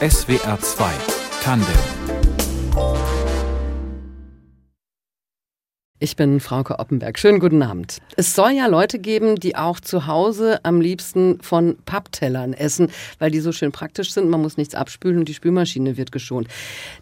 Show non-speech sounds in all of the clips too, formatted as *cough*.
SWR 2 Tandem Ich bin Frauke Oppenberg. Schönen guten Abend. Es soll ja Leute geben, die auch zu Hause am liebsten von Papptellern essen, weil die so schön praktisch sind. Man muss nichts abspülen und die Spülmaschine wird geschont.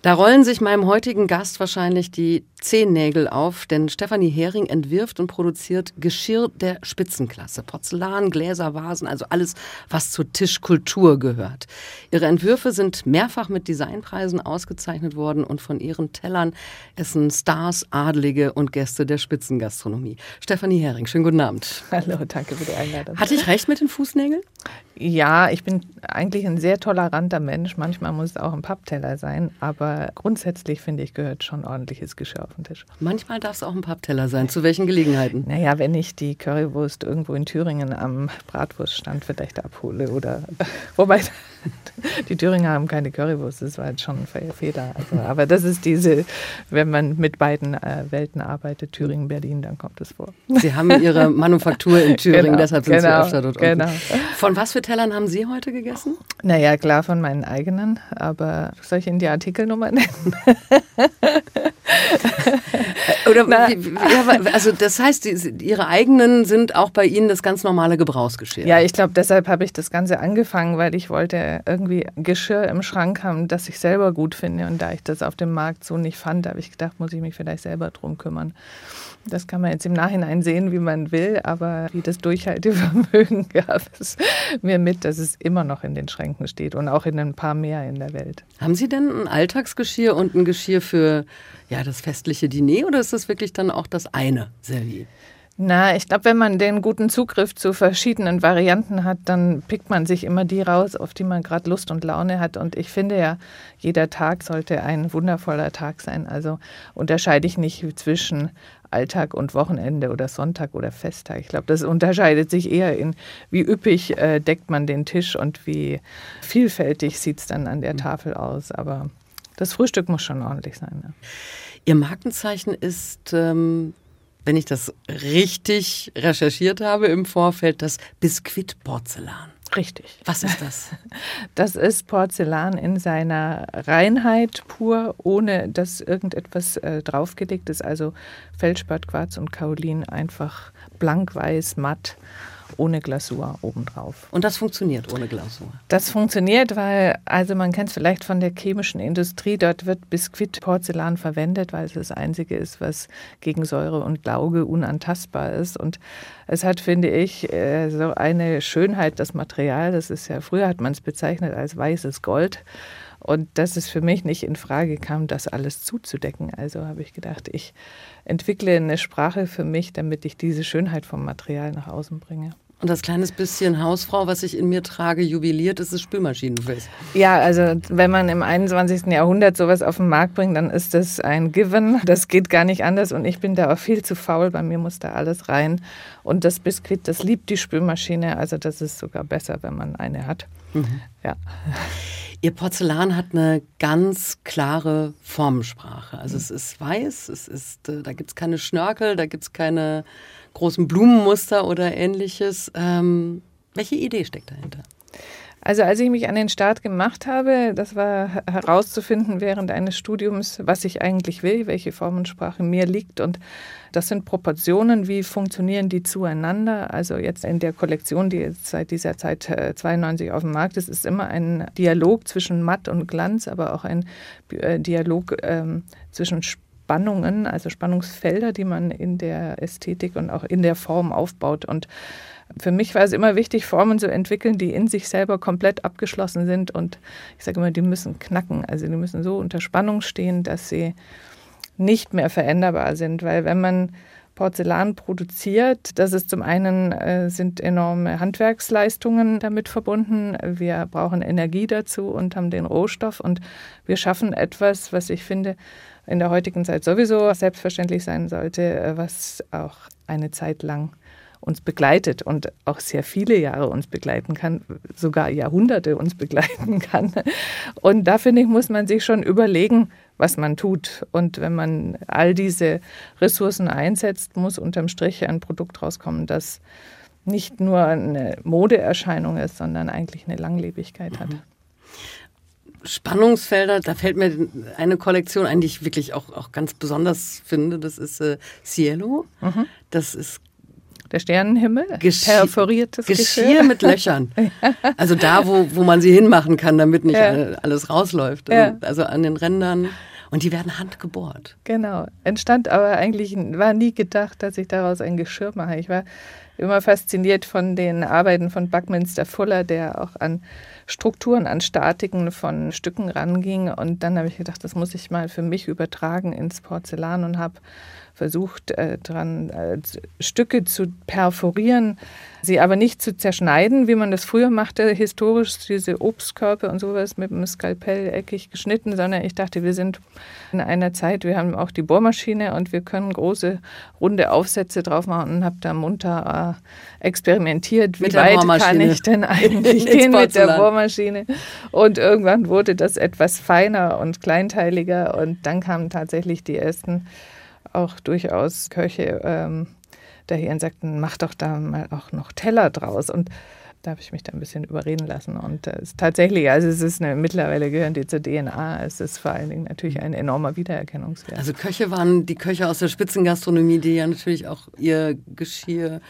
Da rollen sich meinem heutigen Gast wahrscheinlich die Zehennägel auf, denn Stefanie Hering entwirft und produziert Geschirr der Spitzenklasse. Porzellan, Gläser, Vasen, also alles, was zur Tischkultur gehört. Ihre Entwürfe sind mehrfach mit Designpreisen ausgezeichnet worden und von ihren Tellern essen Stars, Adlige und Gäste Gäste der Spitzengastronomie. Stefanie Hering, schönen guten Abend. Hallo, danke für die Einladung. Hatte ich recht mit den Fußnägeln? Ja, ich bin eigentlich ein sehr toleranter Mensch. Manchmal muss es auch ein Pappteller sein, aber grundsätzlich finde ich, gehört schon ordentliches Geschirr auf den Tisch. Manchmal darf es auch ein Pappteller sein. Zu welchen Gelegenheiten? Naja, wenn ich die Currywurst irgendwo in Thüringen am Bratwurststand vielleicht abhole oder *laughs* wobei *laughs* die Thüringer haben keine Currywurst, das war jetzt schon ein Fehler. Also, aber das ist diese, wenn man mit beiden äh, Welten arbeitet, Thüringen, Berlin, dann kommt es vor. Sie haben Ihre *laughs* Manufaktur in Thüringen, genau, deshalb sind genau, Sie öfter dort genau. Von was für Tellern haben Sie heute gegessen? Naja, klar von meinen eigenen, aber soll ich Ihnen die Artikelnummer nennen? *laughs* Oder, ja, also das heißt, die, Ihre eigenen sind auch bei Ihnen das ganz normale Gebrauchsgeschirr? Ja, ich glaube, deshalb habe ich das Ganze angefangen, weil ich wollte irgendwie Geschirr im Schrank haben, das ich selber gut finde. Und da ich das auf dem Markt so nicht fand, habe ich gedacht, muss ich mich vielleicht selber drum kümmern. Das kann man jetzt im Nachhinein sehen, wie man will, aber wie das Durchhaltevermögen *laughs* gab es mir mit, dass es immer noch in den Schränken steht und auch in ein paar mehr in der Welt. Haben Sie denn ein Alltagsgeschirr und ein Geschirr für ja, das festliche Diner oder ist das wirklich dann auch das eine Servier? Na, ich glaube, wenn man den guten Zugriff zu verschiedenen Varianten hat, dann pickt man sich immer die raus, auf die man gerade Lust und Laune hat. Und ich finde ja, jeder Tag sollte ein wundervoller Tag sein. Also unterscheide ich nicht zwischen Alltag und Wochenende oder Sonntag oder Festtag. Ich glaube, das unterscheidet sich eher in, wie üppig äh, deckt man den Tisch und wie vielfältig sieht es dann an der mhm. Tafel aus. Aber das Frühstück muss schon ordentlich sein. Ja. Ihr Markenzeichen ist ähm, wenn ich das richtig recherchiert habe im Vorfeld, das Biskuitporzellan. Richtig. Was ist das? *laughs* Das ist Porzellan in seiner Reinheit pur, ohne dass irgendetwas äh, draufgelegt ist. Also Feldspat, Quarz und Kaolin einfach blank weiß, matt ohne Glasur obendrauf. Und das funktioniert ohne Glasur? Das funktioniert, weil, also man kennt es vielleicht von der chemischen Industrie, dort wird Biskuitporzellan verwendet, weil es das einzige ist, was gegen Säure und Lauge unantastbar ist. Und es hat, finde ich, äh, so eine Schönheit, das Material, das ist ja, früher hat man es bezeichnet als weißes Gold. Und dass es für mich nicht in Frage kam, das alles zuzudecken. Also habe ich gedacht, ich entwickle eine Sprache für mich, damit ich diese Schönheit vom Material nach außen bringe. Und das kleines bisschen Hausfrau, was ich in mir trage, jubiliert, ist das Spülmaschinenface. Ja, also wenn man im 21. Jahrhundert sowas auf den Markt bringt, dann ist das ein Given. Das geht gar nicht anders und ich bin da auch viel zu faul. Bei mir muss da alles rein. Und das Biskuit, das liebt die Spülmaschine. Also das ist sogar besser, wenn man eine hat. Mhm. Ja. *laughs* Ihr Porzellan hat eine ganz klare Formensprache. Also mhm. es ist weiß, es ist, äh, da gibt es keine Schnörkel, da gibt es keine großen Blumenmuster oder ähnliches. Ähm, welche Idee steckt dahinter? Also als ich mich an den Start gemacht habe, das war herauszufinden während eines Studiums, was ich eigentlich will, welche Formensprache mir liegt. Und das sind Proportionen, wie funktionieren die zueinander. Also jetzt in der Kollektion, die jetzt seit dieser Zeit 92 äh, auf dem Markt ist, ist immer ein Dialog zwischen Matt und Glanz, aber auch ein äh, Dialog ähm, zwischen Spannungen, also Spannungsfelder, die man in der Ästhetik und auch in der Form aufbaut. Und für mich war es immer wichtig, Formen zu entwickeln, die in sich selber komplett abgeschlossen sind. Und ich sage immer, die müssen knacken. Also die müssen so unter Spannung stehen, dass sie nicht mehr veränderbar sind. Weil wenn man Porzellan produziert. Das ist zum einen äh, sind enorme Handwerksleistungen damit verbunden. Wir brauchen Energie dazu und haben den Rohstoff und wir schaffen etwas, was ich finde in der heutigen Zeit sowieso selbstverständlich sein sollte, äh, was auch eine Zeit lang uns begleitet und auch sehr viele Jahre uns begleiten kann, sogar Jahrhunderte uns *laughs* begleiten kann. Und da finde ich, muss man sich schon überlegen, was man tut. Und wenn man all diese Ressourcen einsetzt, muss unterm Strich ein Produkt rauskommen, das nicht nur eine Modeerscheinung ist, sondern eigentlich eine Langlebigkeit hat. Mhm. Spannungsfelder, da fällt mir eine Kollektion ein, die ich wirklich auch, auch ganz besonders finde. Das ist äh, Cielo. Mhm. Das ist der Sternenhimmel, Geschirr, perforiertes Geschirr, Geschirr mit Löchern. *laughs* Also da, wo, wo man sie hinmachen kann, damit nicht Ja. alles rausläuft. Ja. Also an den Rändern. Und die werden handgebohrt. Genau. Entstand aber eigentlich, war nie gedacht, dass ich daraus ein Geschirr mache. Ich war immer fasziniert von den Arbeiten von Buckminster Fuller, der auch an Strukturen, an Statiken von Stücken ranging. Und dann habe ich gedacht, das muss ich mal für mich übertragen ins Porzellan und habe versucht, äh, dran äh, Stücke zu perforieren, sie aber nicht zu zerschneiden, wie man das früher machte, historisch, diese Obstkörper und sowas mit dem Skalpell eckig geschnitten, sondern ich dachte, wir sind in einer Zeit, wir haben auch die Bohrmaschine und wir können große, runde Aufsätze drauf machen und habe da munter experimentiert, wie weit kann ich denn *laughs* eigentlich gehen mit der. Bohrmaschine. Und irgendwann wurde das etwas feiner und kleinteiliger und dann kamen tatsächlich die ersten auch durchaus Köche ähm, daher und sagten, mach doch da mal auch noch Teller draus. Und da habe ich mich da ein bisschen überreden lassen. Und äh, es ist tatsächlich, also es ist eine, mittlerweile gehören die zur DNA. Es ist vor allen Dingen natürlich ein enormer Wiedererkennungswert. Also Köche waren die Köche aus der Spitzengastronomie, die ja natürlich auch ihr Geschirr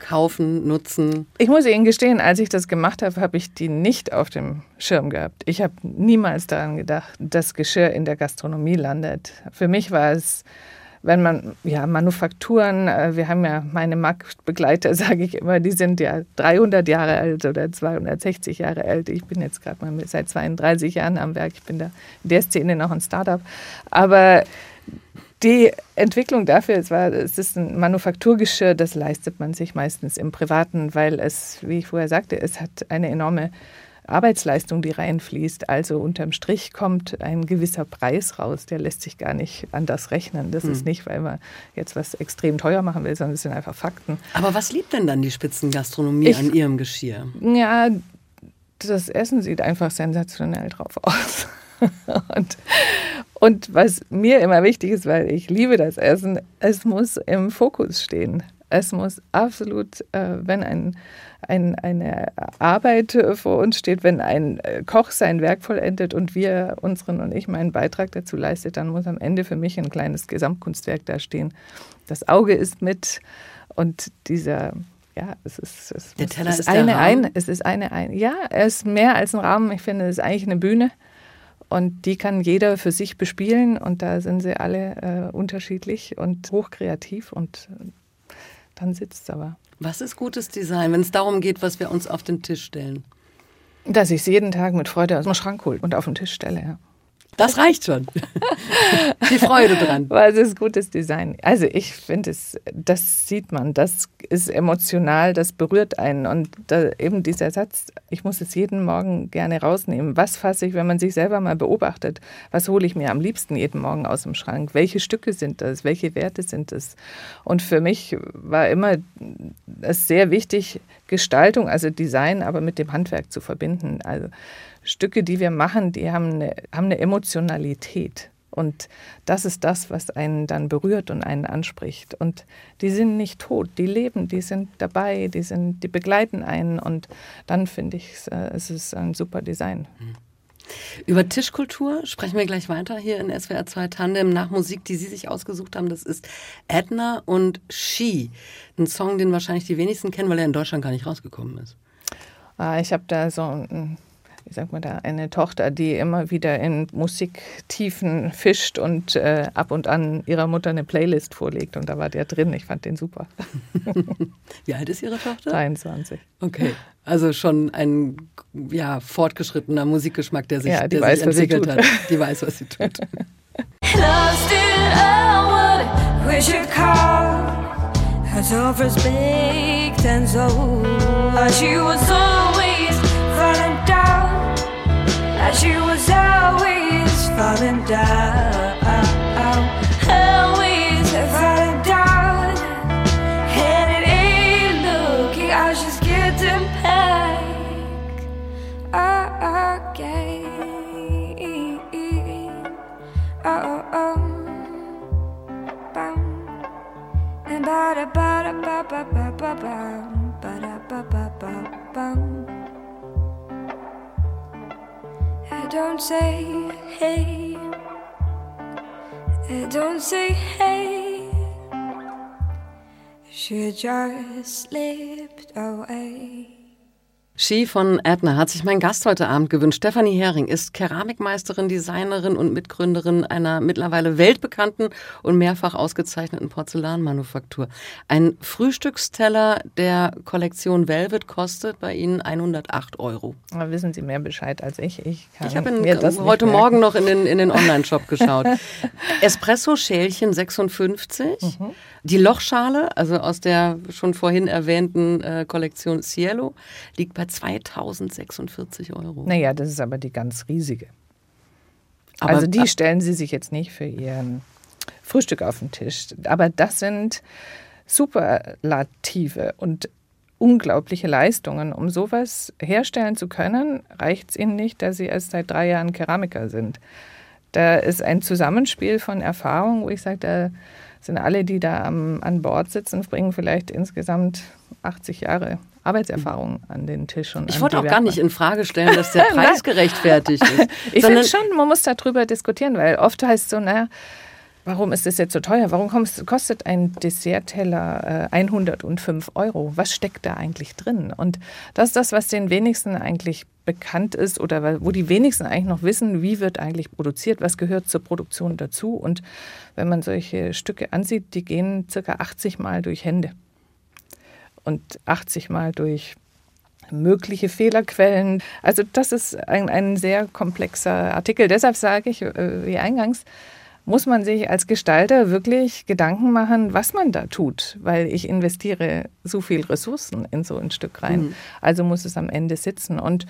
kaufen, nutzen. Ich muss Ihnen gestehen, als ich das gemacht habe, habe ich die nicht auf dem Schirm gehabt. Ich habe niemals daran gedacht, dass Geschirr in der Gastronomie landet. Für mich war es, wenn man, ja, Manufakturen, äh, wir haben ja meine Marktbegleiter, *laughs* sage ich immer, die sind ja 300 Jahre alt oder 260 Jahre alt. Ich bin jetzt gerade mal seit 32 Jahren am Werk. Ich bin da in der Szene noch ein Startup. Aber die Entwicklung dafür, es, war, es ist ein Manufakturgeschirr, das leistet man sich meistens im Privaten, weil es, wie ich vorher sagte, es hat eine enorme Arbeitsleistung, die reinfließt. Also unterm Strich kommt ein gewisser Preis raus, der lässt sich gar nicht anders rechnen. Das ist nicht, weil man jetzt was extrem teuer machen will, sondern es sind einfach Fakten. Aber was liebt denn dann die Spitzengastronomie Ich- an ihrem Geschirr? Ja, das Essen sieht einfach sensationell drauf aus. *laughs* und, und was mir immer wichtig ist, weil ich liebe das Essen, es muss im Fokus stehen. Es muss absolut, äh, wenn ein, ein, eine Arbeit vor uns steht, wenn ein äh, Koch sein Werk vollendet und wir unseren und ich meinen Beitrag dazu leistet, dann muss am Ende für mich ein kleines Gesamtkunstwerk da stehen. Das Auge ist mit und dieser ja, es ist, es Der Teller ist der eine, ein, es ist eine, ein, ja, er ist mehr als ein Rahmen. Ich finde, es ist eigentlich eine Bühne und die kann jeder für sich bespielen und da sind sie alle äh, unterschiedlich und hochkreativ und äh, dann sitzt es aber. Was ist gutes Design, wenn es darum geht, was wir uns auf den Tisch stellen? Dass ich es jeden Tag mit Freude aus dem Schrank hole und auf den Tisch stelle, ja. Das reicht schon. *laughs* Die Freude dran. Weil es ist gutes Design. Also ich finde es, das sieht man, das ist emotional, das berührt einen. Und eben dieser Satz, ich muss es jeden Morgen gerne rausnehmen. Was fasse ich, wenn man sich selber mal beobachtet? Was hole ich mir am liebsten jeden Morgen aus dem Schrank? Welche Stücke sind das? Welche Werte sind es? Und für mich war immer es sehr wichtig, Gestaltung, also Design, aber mit dem Handwerk zu verbinden. Also Stücke, die wir machen, die haben eine, haben eine Emotionalität. Und das ist das, was einen dann berührt und einen anspricht. Und die sind nicht tot, die leben, die sind dabei, die, sind, die begleiten einen. Und dann finde ich, äh, es ist ein super Design. Über Tischkultur sprechen wir gleich weiter hier in SWR 2 Tandem nach Musik, die Sie sich ausgesucht haben. Das ist Edna und She. Ein Song, den wahrscheinlich die wenigsten kennen, weil er in Deutschland gar nicht rausgekommen ist. Ah, Ich habe da so, ein- wie sagt man da, eine Tochter, die immer wieder in Musiktiefen fischt und äh, ab und an ihrer Mutter eine Playlist vorlegt. Und da war der drin. Ich fand den super. *laughs* Wie alt ist Ihre Tochter? 23. Okay, also schon ein ja, fortgeschrittener Musikgeschmack, der sich, Ja, die der weiß, sich was sie entwickelt hat. Die weiß, was sie *laughs* tut. Lost in a wood, wish your car has offers baked and so she was down, as she was always falling down, always falling down, and it ain't looking how she's getting back again. Oh, oh, oh. Bum. And ba da ba da ba ba ba ba don't say hey. Don't say hey. She just away. Ski von Edna hat sich mein Gast heute Abend gewünscht. Stefanie Hering ist Keramikmeisterin, Designerin und Mitgründerin einer mittlerweile weltbekannten und mehrfach ausgezeichneten Porzellanmanufaktur. Ein Frühstücksteller der Kollektion Velvet kostet bei Ihnen 108 Euro. Aber wissen Sie mehr Bescheid als ich? Ich, Ich habe heute. Morgen noch in den, in den *laughs* Online-Shop geschaut. *laughs* Espresso-Schälchen 56. Mhm. Die Lochschale, also aus der schon vorhin erwähnten äh, Kollektion Cielo, liegt bei 2046 Euro. Naja, das ist aber die ganz riesige. Aber- also die stellen Sie sich jetzt nicht für Ihren Frühstück auf den Tisch. Aber das sind Superlative und unglaubliche Leistungen. Um sowas herstellen zu können, reicht es Ihnen nicht, dass Sie erst seit drei Jahren Keramiker sind. Da ist ein Zusammenspiel von Erfahrung, wo ich sage, da sind alle, die da am, an Bord sitzen, bringen vielleicht insgesamt 80 Jahre Arbeitserfahrung an den Tisch. Und Ich wollte auch gar nicht in Frage stellen, dass der. *laughs* Preis gerechtfertigt ist. *laughs* Ich finde schon, man muss darüber diskutieren, weil oft heißt es so, naja, warum ist das jetzt so teuer? Warum kostet ein Dessertteller äh, 105 Euro? Was steckt da eigentlich drin? Und das ist das, was den wenigsten eigentlich bekannt ist oder wo die wenigsten eigentlich noch wissen, wie wird eigentlich produziert, was gehört zur Produktion dazu. Und wenn man solche Stücke ansieht, die gehen circa 80 Mal durch Hände und 80 Mal durch mögliche Fehlerquellen. Also das ist ein, ein sehr komplexer Artikel. Deshalb sage ich, äh, wie eingangs, muss man sich als Gestalter wirklich Gedanken machen, was man da tut, weil ich investiere so viel Ressourcen in so ein Stück rein. Also muss es am Ende sitzen. Und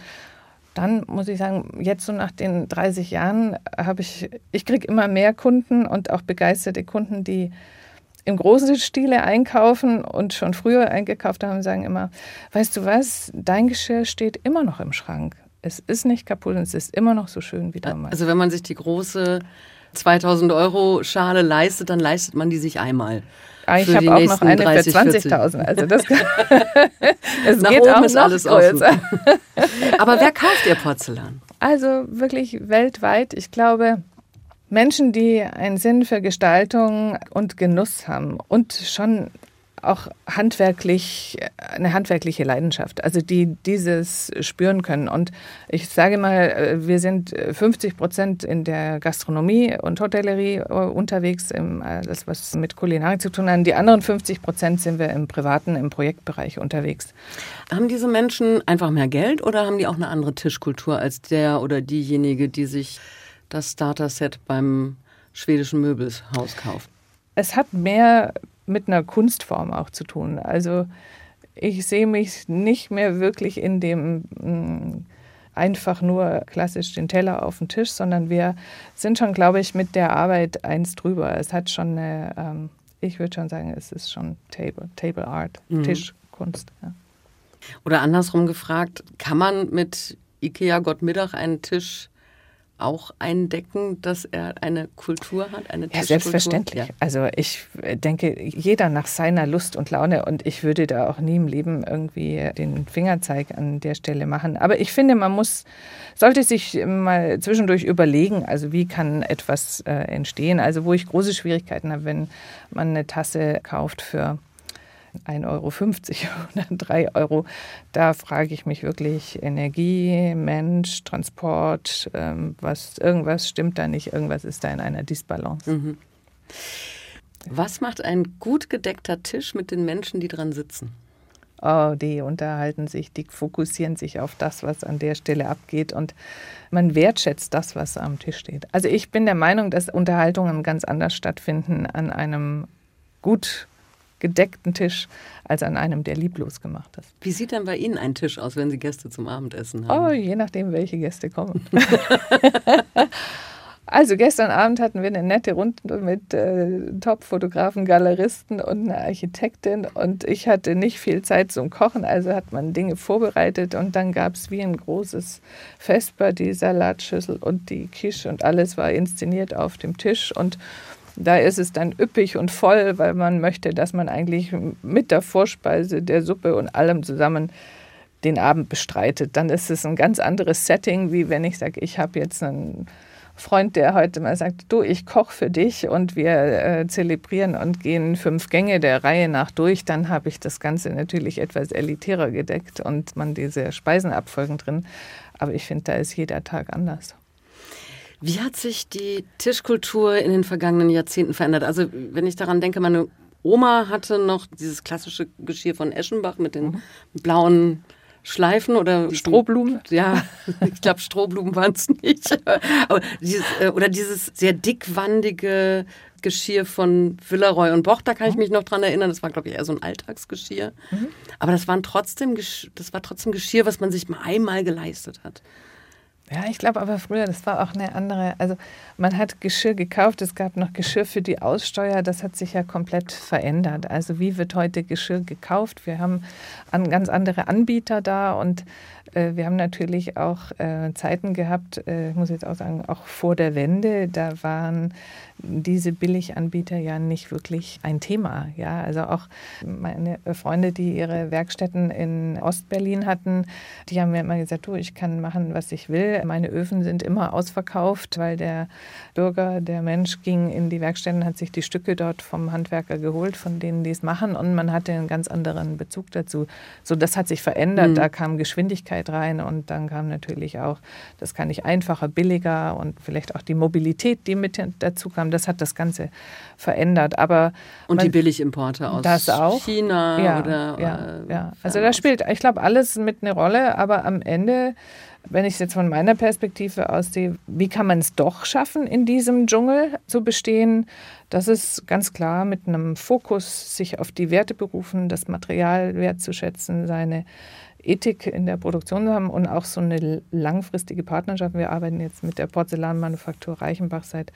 dann muss ich sagen, jetzt so nach den 30 Jahren habe ich, ich kriege immer mehr Kunden und auch begeisterte Kunden, die im großen Stile einkaufen und schon früher eingekauft haben, sagen immer, weißt du was, dein Geschirr steht immer noch im Schrank. Es ist nicht kaputt und es ist immer noch so schön wie damals. Also wenn man sich die große 2000 Euro Schale leistet, dann leistet man die sich einmal. Ah, ich habe auch noch eine 30, für 20.000. Also das *laughs* es Nach geht oben auch ist alles offen. *laughs* Aber wer kauft Ihr Porzellan? Also wirklich weltweit. Ich glaube, Menschen, die einen Sinn für Gestaltung und Genuss haben und schon auch handwerklich, eine handwerkliche Leidenschaft, also die dieses spüren können. Und ich sage mal, wir sind 50 Prozent in der Gastronomie und Hotellerie äh, unterwegs, im, alles was mit Kulinarik zu tun hat. Die anderen 50 Prozent sind wir im privaten, im Projektbereich unterwegs. Haben diese Menschen einfach mehr Geld oder haben die auch eine andere Tischkultur als der oder diejenige, die sich das Starter-Set beim schwedischen Möbelshaus kauft? Es hat mehr mit einer Kunstform auch zu tun. Also ich sehe mich nicht mehr wirklich in dem mh, einfach nur klassisch den Teller auf den Tisch, sondern wir sind schon, glaube ich, mit der Arbeit eins drüber. Es hat schon eine, ähm, ich würde schon sagen, es ist schon Table, Table Art, Mhm. Tischkunst. Ja. Oder andersrum gefragt, kann man mit Ikea Gott Mittag einen Tisch auch eindecken, dass er eine Kultur hat, eine Ja, selbstverständlich. Ja. Also ich denke, jeder nach seiner Lust und Laune und ich würde da auch nie im Leben irgendwie den Fingerzeig an der Stelle machen. Aber ich finde, man muss, sollte sich mal zwischendurch überlegen, also wie kann etwas äh, entstehen. Also wo ich große Schwierigkeiten habe, wenn man eine Tasse kauft für 1,50 Euro *laughs* oder 3 Euro. Da frage ich mich wirklich, Energie, Mensch, Transport, ähm, was, irgendwas stimmt da nicht, irgendwas ist da in einer Disbalance. Mhm. Was macht ein gut gedeckter Tisch mit den Menschen, die dran sitzen? Oh, die unterhalten sich, die fokussieren sich auf das, was an der Stelle abgeht und man wertschätzt das, was am Tisch steht. Also ich bin der Meinung, dass Unterhaltungen ganz anders stattfinden an einem gut gedeckten Tisch als an einem, der lieblos gemacht ist. Wie sieht denn bei Ihnen ein Tisch aus, wenn Sie Gäste zum Abendessen Oh, haben? je nachdem, welche Gäste kommen. *laughs* also gestern Abend hatten wir eine nette Runde mit äh, Top-Fotografen, Galeristen und einer Architektin und ich hatte nicht viel Zeit zum Kochen, also hat man Dinge vorbereitet und dann gab es wie ein großes Vesper, die Salatschüssel und die Quiche und alles war inszeniert auf dem Tisch und da ist es dann üppig und voll, weil man möchte, dass man eigentlich mit der Vorspeise, der Suppe und allem zusammen den Abend bestreitet. Dann ist es ein ganz anderes Setting, wie wenn ich sage, ich habe jetzt einen Freund, der heute mal sagt, du, ich koche für dich und wir äh, zelebrieren und gehen fünf Gänge der Reihe nach durch, dann habe ich das Ganze natürlich etwas elitärer gedeckt und man diese Speisenabfolgen drin. Aber ich finde, da ist jeder Tag anders. Wie hat sich die Tischkultur in den vergangenen Jahrzehnten verändert? Also wenn ich daran denke, meine Oma hatte noch dieses klassische Geschirr von Eschenbach mit den mhm. blauen Schleifen oder Strohblumen? Ja, *laughs* ich glaube Strohblumen waren es nicht. Aber dieses, äh, oder dieses sehr dickwandige Geschirr von Villeroy und Boch, da kann ich mhm. mich noch dran erinnern. Das war, glaube ich, eher so ein Alltagsgeschirr. Mhm. Aber das, waren trotzdem, das war trotzdem Geschirr, was man sich mal einmal geleistet hat. Ja, ich glaube aber früher, das war auch eine andere, also man hat Geschirr gekauft, es gab noch Geschirr für die Aussteuer, das hat sich ja komplett verändert. Also wie wird heute Geschirr gekauft? Wir haben an ganz andere Anbieter da und wir haben natürlich auch äh, Zeiten gehabt, äh, ich muss jetzt auch sagen, auch vor der Wende, da waren diese Billiganbieter ja nicht wirklich ein Thema. Ja, also auch meine Freunde, die ihre Werkstätten in Ostberlin hatten, die haben mir immer gesagt, du, ich kann machen, was ich will. Meine Öfen sind immer ausverkauft, weil der Bürger, der Mensch ging in die Werkstätten, hat sich die Stücke dort vom Handwerker geholt, von denen die es machen und man hatte einen ganz anderen Bezug dazu. So, das hat sich verändert. Mhm. Da kam Geschwindigkeit rein und dann kam natürlich auch, das kann ich einfacher, billiger und vielleicht auch die Mobilität, die mit dazu kam das hat das Ganze verändert. Aber und man, die Billigimporte aus auch. China ja, oder ja, äh, ja. Also da spielt, ich glaube, alles mit eine Rolle, aber am Ende wenn ich es jetzt von meiner Perspektive aussehe, wie kann man es doch schaffen, in diesem Dschungel zu bestehen? Das ist ganz klar mit einem Fokus, sich auf die Werte berufen, das Material wertzuschätzen, seine Ethik in der Produktion zu haben und auch so eine langfristige Partnerschaft. Wir arbeiten jetzt mit der Porzellanmanufaktur Reichenbach seit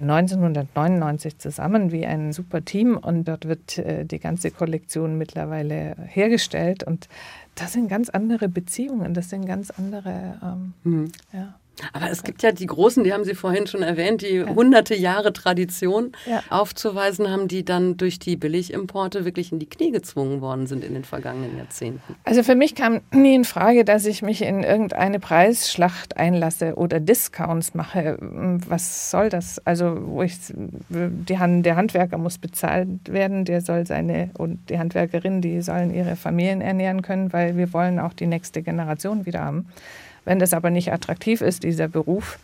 1999 zusammen wie ein super Team und dort wird äh, die ganze Kollektion mittlerweile hergestellt und das sind ganz andere Beziehungen, das sind ganz andere, ähm, mhm. ja. Aber es gibt ja die Großen, die haben Sie vorhin schon erwähnt, die ja. hunderte Jahre Tradition ja. aufzuweisen haben, die dann durch die Billigimporte wirklich in die Knie gezwungen worden sind in den vergangenen Jahrzehnten. Also für mich kam nie in Frage, dass ich mich in irgendeine Preisschlacht einlasse oder Discounts mache. Was soll das? Also wo ich die Hand, der Handwerker muss bezahlt werden, der soll seine und die Handwerkerin, die sollen ihre Familien ernähren können, weil wir wollen auch die nächste Generation wieder haben. Wenn das aber nicht attraktiv ist, dieser Beruf,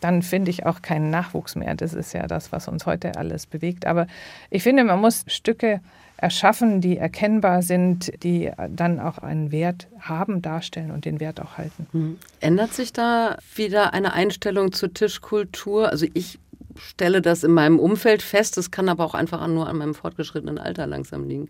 dann finde ich auch keinen Nachwuchs mehr. Das ist ja das, was uns heute alles bewegt. Aber ich finde, man muss Stücke erschaffen, die erkennbar sind, die dann auch einen Wert haben, darstellen und den Wert auch halten. Mhm. Ändert sich da wieder eine Einstellung zur Tischkultur? Also ich stelle das in meinem Umfeld fest, es kann aber auch einfach nur an meinem fortgeschrittenen Alter langsam liegen,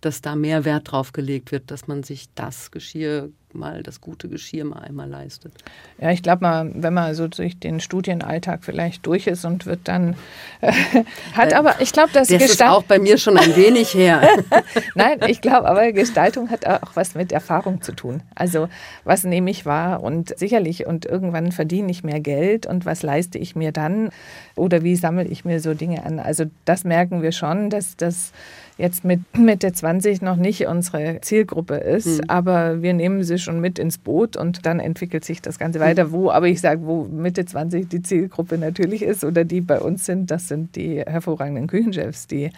dass da mehr Wert drauf gelegt wird, dass man sich das Geschirr mal das gute Geschirr mal einmal leistet. Ja, ich glaube wenn man so durch den Studienalltag vielleicht durch ist und wird dann äh, *laughs* hat aber ich glaube, das, das ist auch bei mir schon ein wenig her. *laughs* Nein, ich glaube, aber Gestaltung hat auch was mit Erfahrung zu tun. Also was nehme ich wahr und sicherlich und irgendwann verdiene ich mehr Geld und was leiste ich mir dann oder wie sammle ich mir so Dinge an? Also das merken wir schon, dass das jetzt mit Mitte 20 noch nicht unsere Zielgruppe ist, mhm. aber wir nehmen sie schon mit ins Boot und dann entwickelt sich das Ganze weiter. Wo, aber ich sage, wo Mitte 20 die Zielgruppe natürlich ist oder die bei uns sind, das sind die hervorragenden Küchenchefs, die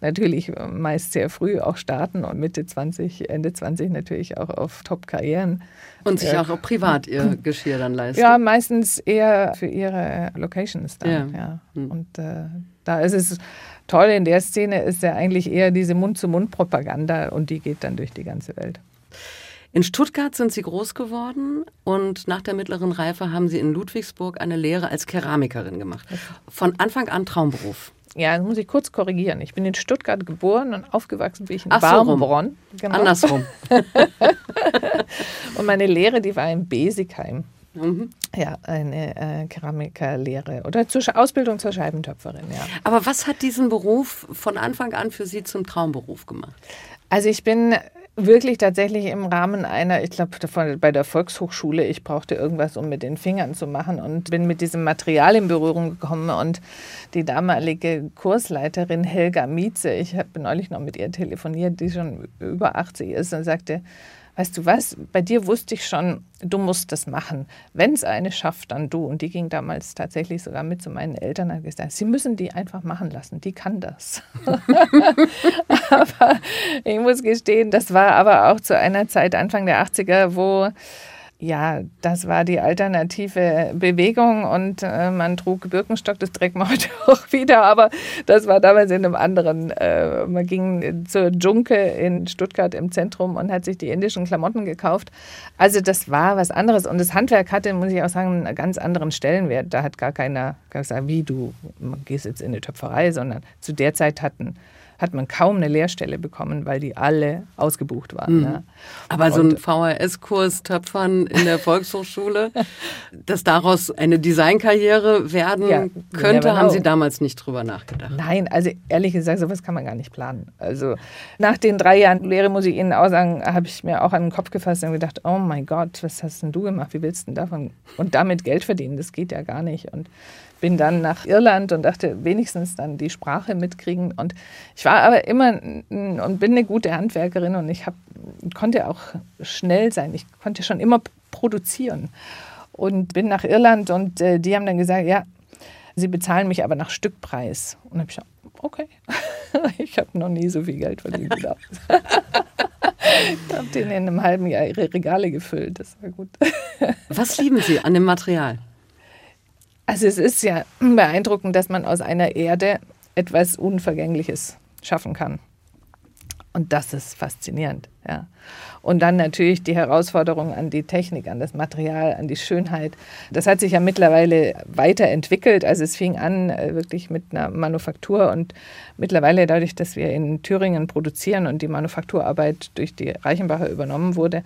natürlich meist sehr früh auch starten und Mitte 20, Ende 20 natürlich auch auf Top-Karrieren. Und sich auch privat ihr *laughs* Geschirr dann leisten. Ja, meistens eher für ihre Locations dann. Ja. ja. Hm. Und äh, da ist es toll in der Szene, ist ja eigentlich eher diese Mund-zu-Mund-Propaganda und die geht dann durch die ganze Welt. In Stuttgart sind Sie groß geworden und nach der mittleren Reife haben Sie in Ludwigsburg eine Lehre als Keramikerin gemacht. Von Anfang an Traumberuf. Ja, das muss ich kurz korrigieren. Ich bin in Stuttgart geboren und aufgewachsen bin ich in Ach Barmbronn. So genau. Andersrum. *laughs* und meine Lehre, die war in Besigheim. Mhm. Ja, eine äh, Keramikerlehre oder zur Ausbildung zur Scheibentöpferin, ja. Aber was hat diesen Beruf von Anfang an für Sie zum Traumberuf gemacht? Also ich bin wirklich tatsächlich im Rahmen einer, ich glaube bei der Volkshochschule, ich brauchte irgendwas, um mit den Fingern zu machen und bin mit diesem Material in Berührung gekommen und die damalige Kursleiterin Helga Mietze, ich habe neulich noch mit ihr telefoniert, die schon über 80 ist und sagte, weißt du was, bei dir wusste ich schon, du musst das machen. Wenn es eine schafft, dann du. Und die ging damals tatsächlich sogar mit zu meinen Eltern und hat gesagt, sie müssen die einfach machen lassen, die kann das. *laughs* aber ich muss gestehen, das war aber auch zu einer Zeit, Anfang der 80er, wo ja, das war die alternative Bewegung und äh, man trug Birkenstock, das trägt man *laughs* heute auch wieder, aber das war damals in einem anderen. Äh, man ging zur Junke in Stuttgart im Zentrum und hat sich die indischen Klamotten gekauft. Also das war was anderes und das Handwerk hatte, muss ich auch sagen, einen ganz anderen Stellenwert. Da hat gar keiner gesagt, wie du gehst jetzt in eine Töpferei, sondern zu der Zeit hatten hat man kaum eine Lehrstelle bekommen, weil die alle ausgebucht waren. Mhm. Ne? Aber so ein VHS-Kurs Töpfern in der Volkshochschule, *laughs* dass daraus eine Designkarriere werden ja, könnte, haben Sie damals nicht drüber nachgedacht? Nein, also ehrlich gesagt, sowas kann man gar nicht planen. Also nach den drei Jahren Lehre, muss ich Ihnen auch sagen, habe ich mir auch an den Kopf gefasst und gedacht, oh mein Gott, was hast denn du gemacht? Wie willst du denn davon? Und damit Geld verdienen, das geht ja gar nicht. Und bin dann nach Irland und dachte, wenigstens dann die Sprache mitkriegen. Und ich war aber immer und bin eine gute Handwerkerin und ich hab, konnte auch schnell sein. Ich konnte schon immer produzieren. Und bin nach Irland und äh, die haben dann gesagt, ja, sie bezahlen mich aber nach Stückpreis. Und habe ich gesagt, okay. *laughs* ich habe noch nie so viel Geld verdient. ich *laughs* habe denen in einem halben Jahr ihre Regale gefüllt. Das war gut. Was lieben Sie an dem Material? Also es ist ja beeindruckend, dass man aus einer Erde etwas Unvergängliches schaffen kann. Und das ist faszinierend. Ja. Und dann natürlich die Herausforderung an die Technik, an das Material, an die Schönheit. Das hat sich ja mittlerweile weiterentwickelt. Also es fing an äh, wirklich mit einer Manufaktur und mittlerweile dadurch, dass wir in Thüringen produzieren und die Manufakturarbeit durch die Reichenbacher übernommen wurde.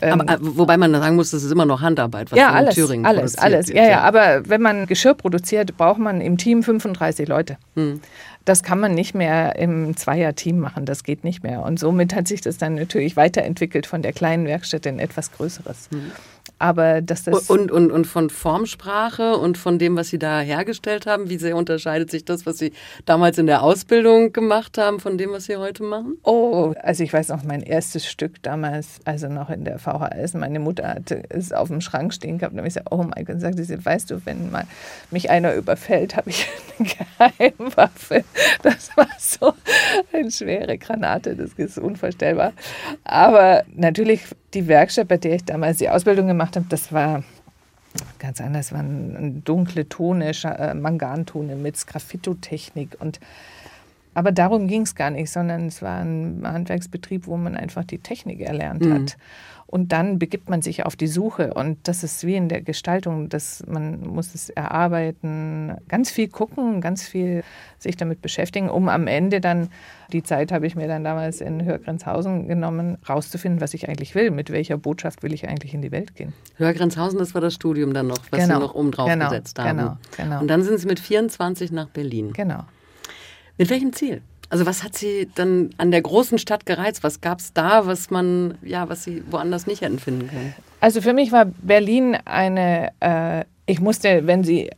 Ähm, aber, äh, wobei man sagen muss, das ist immer noch Handarbeit, was ja, alles, in Thüringen alles, alles. Wird, ja, ja, aber wenn man Geschirr produziert, braucht man im Team 35 Leute. Hm. Das kann man nicht mehr im Zweier-Team machen, das geht nicht mehr. Und somit hat sich das dann natürlich weiterentwickelt von der kleinen Werkstatt in etwas Größeres. Mhm. Aber dass das und, und, und von Formsprache und von dem, was Sie da hergestellt haben, wie sehr unterscheidet sich das, was Sie damals in der Ausbildung gemacht haben, von dem, was Sie heute machen? Oh, also ich weiß noch, mein erstes Stück damals, also noch in der VHS, meine Mutter hatte es auf dem Schrank stehen gehabt und habe ich gesagt, oh mein Gott, sagte sie, weißt du, wenn mal mich einer überfällt, habe ich *laughs* eine Geheimwaffe. *laughs* Das war so eine schwere Granate, das ist unvorstellbar. Aber natürlich die Werkstatt, bei der ich damals die Ausbildung gemacht habe, das war ganz anders. Waren dunkle Tone, äh, Mangantone mit Sgraffitotechnik und aber darum ging es gar nicht, sondern es war ein Handwerksbetrieb, wo man einfach die Technik erlernt mhm. hat. Und dann begibt man sich auf die Suche. Und das ist wie in der Gestaltung, dass man muss es erarbeiten, ganz viel gucken, ganz viel sich damit beschäftigen, um am Ende dann, die Zeit habe ich mir dann damals in Hörgrenzhausen genommen, rauszufinden, was ich eigentlich will, mit welcher Botschaft will ich eigentlich in die Welt gehen. Hörgrenzhausen, das war das Studium dann noch, was genau. Sie noch oben drauf genau. gesetzt haben. Genau. genau. Und dann sind Sie mit 24 nach Berlin. Genau. Mit welchem Ziel? Also was hat Sie dann an der großen Stadt gereizt? Was gab es da, was man, ja, was Sie woanders nicht hätten finden können? Also für mich war Berlin eine, äh, ich musste, wenn Sie äh,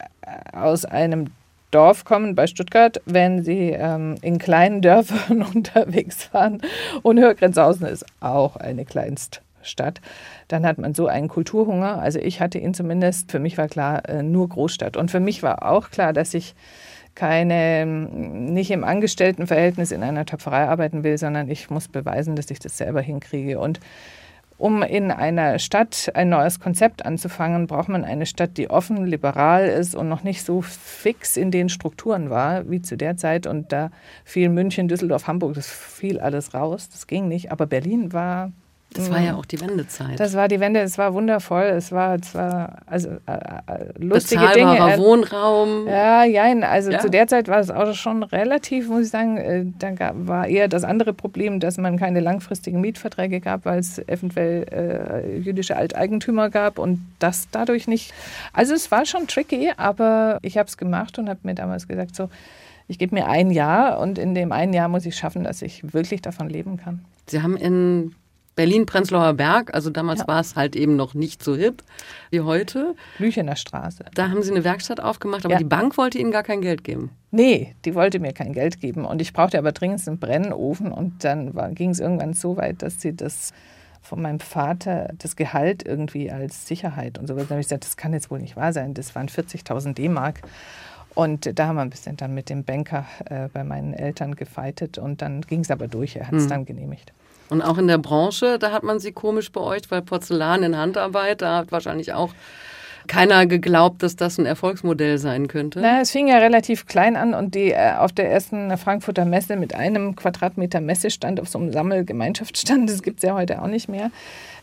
aus einem Dorf kommen, bei Stuttgart, wenn Sie ähm, in kleinen Dörfern *laughs* unterwegs waren und Hörgrenzhausen ist auch eine Kleinststadt, dann hat man so einen Kulturhunger. Also ich hatte ihn zumindest, für mich war klar, äh, nur Großstadt. Und für mich war auch klar, dass ich keine, nicht im Angestelltenverhältnis in einer Töpferei arbeiten will, sondern ich muss beweisen, dass ich das selber hinkriege. Und um in einer Stadt ein neues Konzept anzufangen, braucht man eine Stadt, die offen, liberal ist und noch nicht so fix in den Strukturen war wie zu der Zeit. Und da fiel München, Düsseldorf, Hamburg, das fiel alles raus. Das ging nicht. Aber Berlin war das war ja mhm. auch die Wendezeit. Das war die Wende, es war wundervoll, es war, es war also äh, äh lustige Dinge. Wohnraum. Ja, ja, also ja. zu der Zeit war es auch schon relativ, muss ich sagen, äh, da gab, war eher das andere Problem, dass man keine langfristigen Mietverträge gab, weil es eventuell äh, jüdische Alteigentümer gab und das dadurch nicht. Also es war schon tricky, aber ich habe es gemacht und habe mir damals gesagt, so, ich gebe mir ein Jahr und in dem einen Jahr muss ich schaffen, dass ich wirklich davon leben kann. Sie haben in Berlin-Prenzlauer Berg, also damals ja. war es halt eben noch nicht so hip wie heute. Lüchener Straße. Da haben Sie eine Werkstatt aufgemacht, aber ja. die Bank wollte Ihnen gar kein Geld geben. Nee, die wollte mir kein Geld geben und ich brauchte aber dringend einen Brennofen und dann ging es irgendwann so weit, dass sie das von meinem Vater das Gehalt irgendwie als Sicherheit und so. Dann habe ich gesagt, das kann jetzt wohl nicht wahr sein. Das waren 40.000 D-Mark. Und da haben wir ein bisschen dann mit dem Banker äh, bei meinen Eltern gefeitet und dann ging es aber durch. Er hat es Hm. dann genehmigt. Und auch in der Branche, da hat man sie komisch beäugt, weil Porzellan in Handarbeit, da hat wahrscheinlich auch keiner geglaubt, dass das ein Erfolgsmodell sein könnte. Na, es fing ja relativ klein an und die äh, auf der ersten Frankfurter Messe mit einem Quadratmeter Messestand auf so einem Sammelgemeinschaftsstand, das gibt es ja heute auch nicht mehr,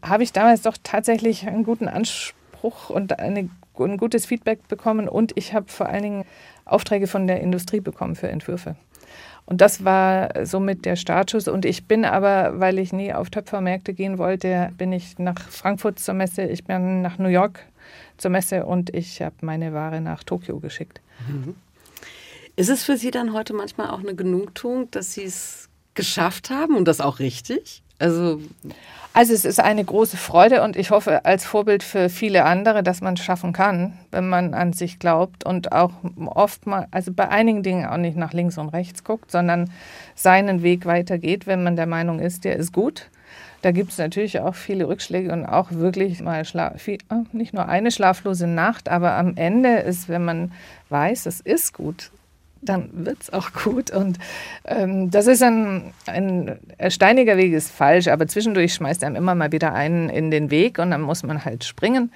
habe ich damals doch tatsächlich einen guten Anspruch und eine, ein gutes Feedback bekommen und ich habe vor allen Dingen Aufträge von der Industrie bekommen für Entwürfe. Und das war somit der Startschuss. Und ich bin aber, weil ich nie auf Töpfermärkte gehen wollte, bin ich nach Frankfurt zur Messe, ich bin nach New York zur Messe und ich habe meine Ware nach Tokio geschickt. Ist es für Sie dann heute manchmal auch eine Genugtuung, dass Sie es geschafft haben und das auch richtig? Also Also es ist eine große Freude und ich hoffe als Vorbild für viele andere, dass man es schaffen kann, wenn man an sich glaubt und auch oft mal, also bei einigen Dingen auch nicht nach links und rechts guckt, sondern seinen Weg weitergeht, wenn man der Meinung ist, der ist gut. Da gibt es natürlich auch viele Rückschläge und auch wirklich mal schla viel, äh, nicht nur eine schlaflose Nacht, aber am Ende ist, wenn man weiß, es ist gut, dann wird es auch gut. Und ähm, das ist ein, ein steiniger Weg, ist falsch, aber zwischendurch schmeißt einem immer mal wieder einen in den Weg und dann muss man halt springen.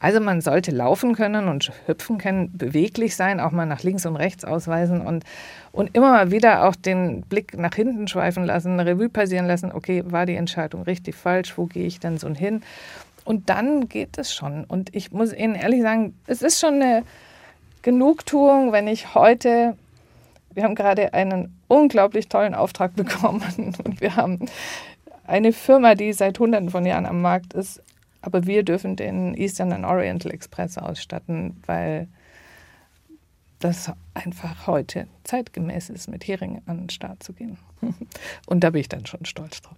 Also man sollte laufen können und hüpfen können, beweglich sein, auch mal nach links und rechts ausweisen und, und immer mal wieder auch den Blick nach hinten schweifen lassen, eine Revue passieren lassen. Okay, war die Entscheidung richtig, falsch? Wo gehe ich denn so hin? Und dann geht es schon. Und ich muss Ihnen ehrlich sagen, es ist schon eine Genugtuung, wenn ich heute wir haben gerade einen unglaublich tollen Auftrag bekommen *laughs* und wir haben eine Firma, die seit Hunderten von Jahren am Markt ist, aber wir dürfen den Eastern and Oriental Express ausstatten, weil das einfach heute zeitgemäß ist, mit Hering an den Start zu gehen. *laughs* Und da bin ich dann schon stolz drauf.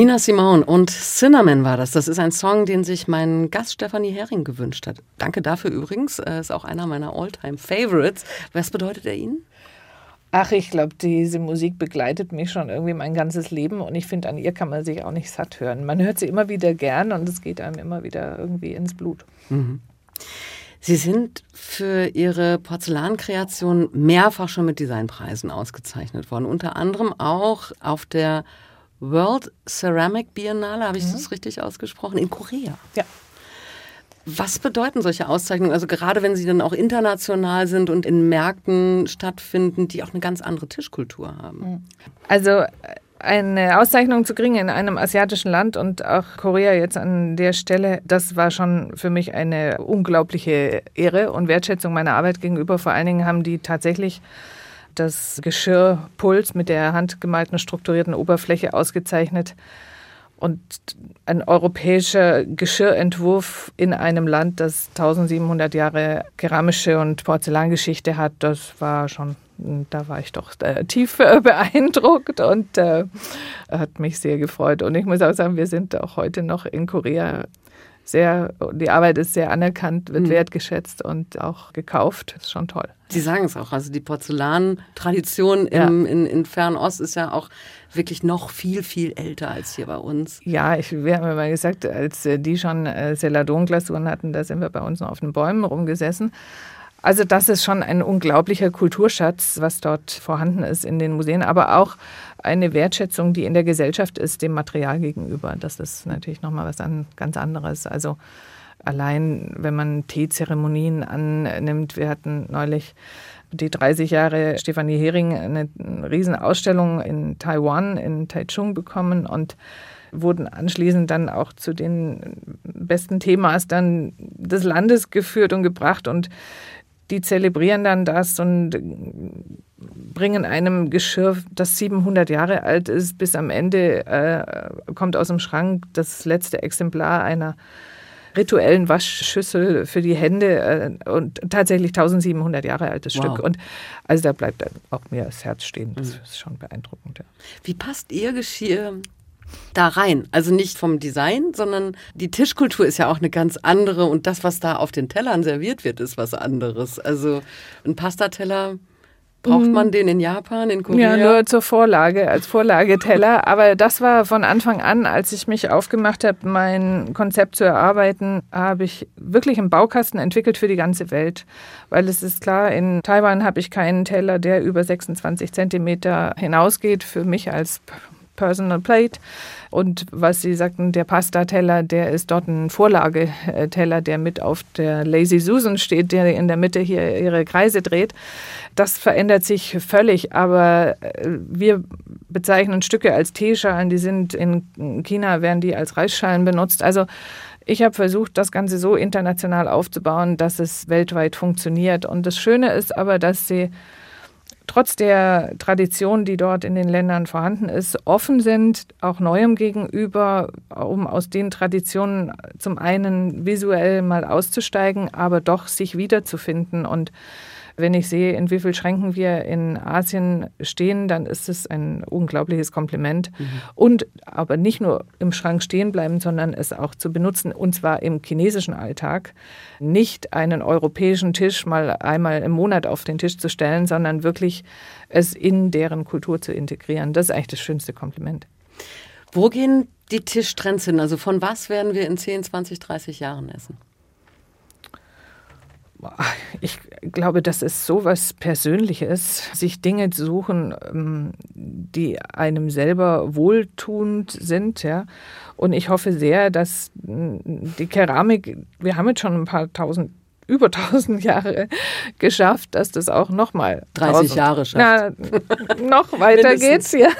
Nina Simone und Cinnamon war das. Das ist ein Song, den sich mein Gast Stefanie Hering gewünscht hat. Danke dafür übrigens. Er ist auch einer meiner All-Time-Favorites. Was bedeutet er Ihnen? Ach, ich glaube, diese Musik begleitet mich schon irgendwie mein ganzes Leben und ich finde, an ihr kann man sich auch nicht satt hören. Man hört sie immer wieder gern und es geht einem immer wieder irgendwie ins Blut. Mhm. Sie sind für Ihre Porzellankreation mehrfach schon mit Designpreisen ausgezeichnet worden. Unter anderem auch auf der World Ceramic Biennale, habe ich mhm. das richtig ausgesprochen, in Korea. Ja. Was bedeuten solche Auszeichnungen? Also gerade wenn sie dann auch international sind und in Märkten stattfinden, die auch eine ganz andere Tischkultur haben. Also eine Auszeichnung zu kriegen in einem asiatischen Land und auch Korea jetzt an der Stelle, das war schon für mich eine unglaubliche Ehre und Wertschätzung meiner Arbeit gegenüber. Vor allen Dingen haben die tatsächlich das Geschirrpuls mit der handgemalten strukturierten Oberfläche ausgezeichnet. Und ein europäischer Geschirrentwurf in einem Land, das 1700 Jahre keramische und Porzellangeschichte hat, das war schon, da war ich doch äh, tief beeindruckt und äh, hat mich sehr gefreut. Und ich muss auch sagen, wir sind auch heute noch in Korea sehr, die Arbeit ist sehr anerkannt, wird mhm. wertgeschätzt und auch gekauft. Das ist schon toll. Sie sagen es auch, also die Porzellantradition ja. im, in, in Fernost ist ja auch wirklich noch viel, viel älter als hier bei uns. Ja, ich, wir haben mal gesagt, als die schon äh, Celadon-Glasuren hatten, da sind wir bei uns noch auf den Bäumen rumgesessen. Also das ist schon ein unglaublicher Kulturschatz, was dort vorhanden ist in den Museen, aber auch eine Wertschätzung, die in der Gesellschaft ist, dem Material gegenüber. Das ist natürlich nochmal was an, ganz anderes. Also Allein, wenn man Teezeremonien annimmt, wir hatten neulich die 30 Jahre Stefanie Hering eine Riesenausstellung in Taiwan, in Taichung bekommen und wurden anschließend dann auch zu den besten Themas des Landes geführt und gebracht und die zelebrieren dann das und bringen einem Geschirr, das 700 Jahre alt ist, bis am Ende äh, kommt aus dem Schrank das letzte Exemplar einer rituellen Waschschüssel für die Hände äh, und tatsächlich 1700 Jahre altes wow. Stück. Und also da bleibt auch mir das Herz stehen. Das mhm. ist schon beeindruckend. Ja. Wie passt Ihr Geschirr da rein. Also nicht vom Design, sondern die Tischkultur ist ja auch eine ganz andere und das, was da auf den Tellern serviert wird, ist was anderes. Also ein Pastateller Braucht man mhm. den in Japan, in Korea? Ja, nur zur Vorlage, als Vorlageteller. *laughs* Aber das war von Anfang an, als ich mich aufgemacht habe, mein Konzept zu erarbeiten, habe ich wirklich einen Baukasten entwickelt für die ganze Welt. Weil es ist klar, in Taiwan habe ich keinen Teller, der über 26 Zentimeter hinausgeht. Für mich als Personal Plate. Und was Sie sagten, der Pastateller, der ist dort ein Vorlageteller, der mit auf der Lazy Susan steht, der in der Mitte hier ihre Kreise dreht. Das verändert sich völlig, aber äh, wir bezeichnen Stücke als Teeschalen, die sind in China, werden die als Reisschalen benutzt. Also ich habe versucht, das Ganze so international aufzubauen, dass es weltweit funktioniert. Und das Schöne ist aber, dass sie trotz der Tradition, die dort in den Ländern vorhanden ist, offen sind, auch Neuem gegenüber, um aus den Traditionen zum einen visuell mal auszusteigen, aber doch sich wiederzufinden und wenn ich sehe, in wie vielen Schränken wir in Asien stehen, dann ist es ein unglaubliches Kompliment. Mhm. Und aber nicht nur im Schrank stehen bleiben, sondern es auch zu benutzen, und zwar im chinesischen Alltag. Nicht einen europäischen Tisch mal einmal im Monat auf den Tisch zu stellen, sondern wirklich es in deren Kultur zu integrieren. Das ist eigentlich das schönste Kompliment. Wo gehen die Tischtrends hin? Also von was werden wir in 10, 20, 30 Jahren essen? Ich glaube, das ist so was Persönliches, sich Dinge zu suchen, ähm, die einem selber wohltuend sind, ja. Und ich hoffe sehr, dass die Keramik, wir haben jetzt schon ein paar tausend über *laughs* 1000 Jahre geschafft, dass das auch nochmal 30 Jahre schafft. Na, noch *laughs* weiter geht's hier.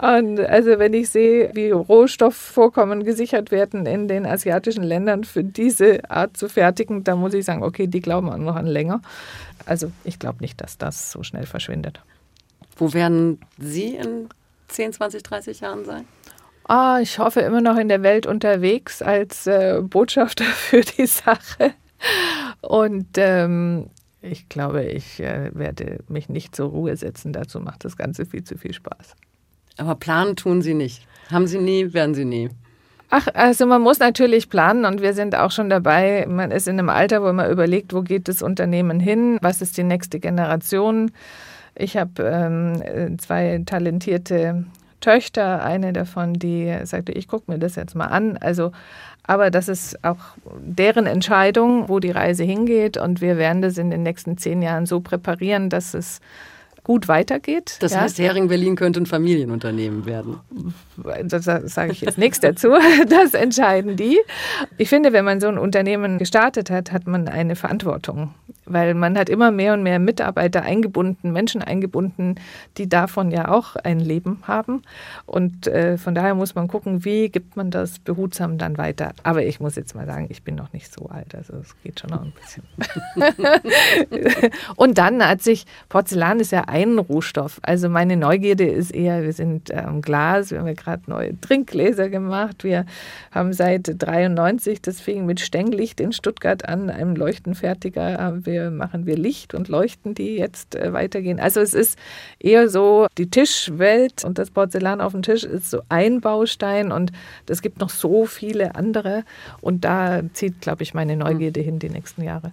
Und also wenn ich sehe, wie Rohstoffvorkommen gesichert werden in den asiatischen Ländern für diese Art zu fertigen, dann muss ich sagen, okay, die glauben auch noch an länger. Also ich glaube nicht, dass das so schnell verschwindet. Wo werden Sie in 10, 20, 30 Jahren sein? Ah, ich hoffe immer noch in der Welt unterwegs als äh, Botschafter *laughs* für die Sache. Und ähm, ich glaube, ich äh, werde mich nicht zur Ruhe setzen. Dazu macht das Ganze viel zu viel Spaß. Aber planen tun Sie nicht. Haben Sie nie, werden Sie nie. Ach, also man muss natürlich planen und wir sind auch schon dabei. Man ist in einem Alter, wo man überlegt, wo geht das Unternehmen hin, was ist die nächste Generation. Ich habe ähm, zwei talentierte Töchter, eine davon, die sagte, ich gucke mir das jetzt mal an. Also aber das ist auch deren Entscheidung, wo die Reise hingeht. Und wir werden das in den nächsten zehn Jahren so präparieren, dass es gut weitergeht. Das ja. heißt, Hering Berlin könnte ein Familienunternehmen werden. Da sage ich jetzt nichts dazu. *laughs* Das entscheiden die. Ich finde, wenn man so ein Unternehmen gestartet hat, hat man eine Verantwortung weil man hat immer mehr und mehr Mitarbeiter eingebunden, Menschen eingebunden, die davon ja auch ein Leben haben. Und äh, von daher muss man gucken, wie gibt man das behutsam dann weiter. Aber ich muss jetzt mal sagen, ich bin noch nicht so alt, also es geht schon noch ein bisschen. *laughs* und dann hat sich, Porzellan ist ja ein Rohstoff. Also meine Neugierde ist eher, wir sind ähm, Glas, wir haben ja gerade neue Trinkgläser gemacht. Wir haben seit 93, das fing mit Stenglicht in Stuttgart an, einem Leuchtenfertiger, haben wir wir, machen wir Licht und leuchten die jetzt äh, weitergehen. Also es ist eher so, die Tischwelt und das Porzellan auf dem Tisch ist so ein Baustein und es gibt noch so viele andere und da zieht, glaube ich, meine Neugierde hin die nächsten Jahre.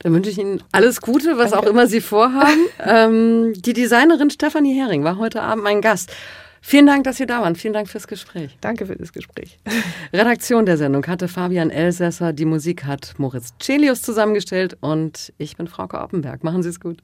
Dann wünsche ich Ihnen alles Gute, was Danke. auch immer Sie vorhaben. ähm, die Designerin Stefanie Hering war heute Abend mein Gast. Vielen Dank, dass Sie da waren. Vielen Dank fürs Gespräch. Danke für das Gespräch. *laughs* Redaktion der Sendung hatte Fabian Elsässer. Die Musik hat Moritz Celius zusammengestellt und ich bin Frauke Oppenberg. Machen Sie es gut.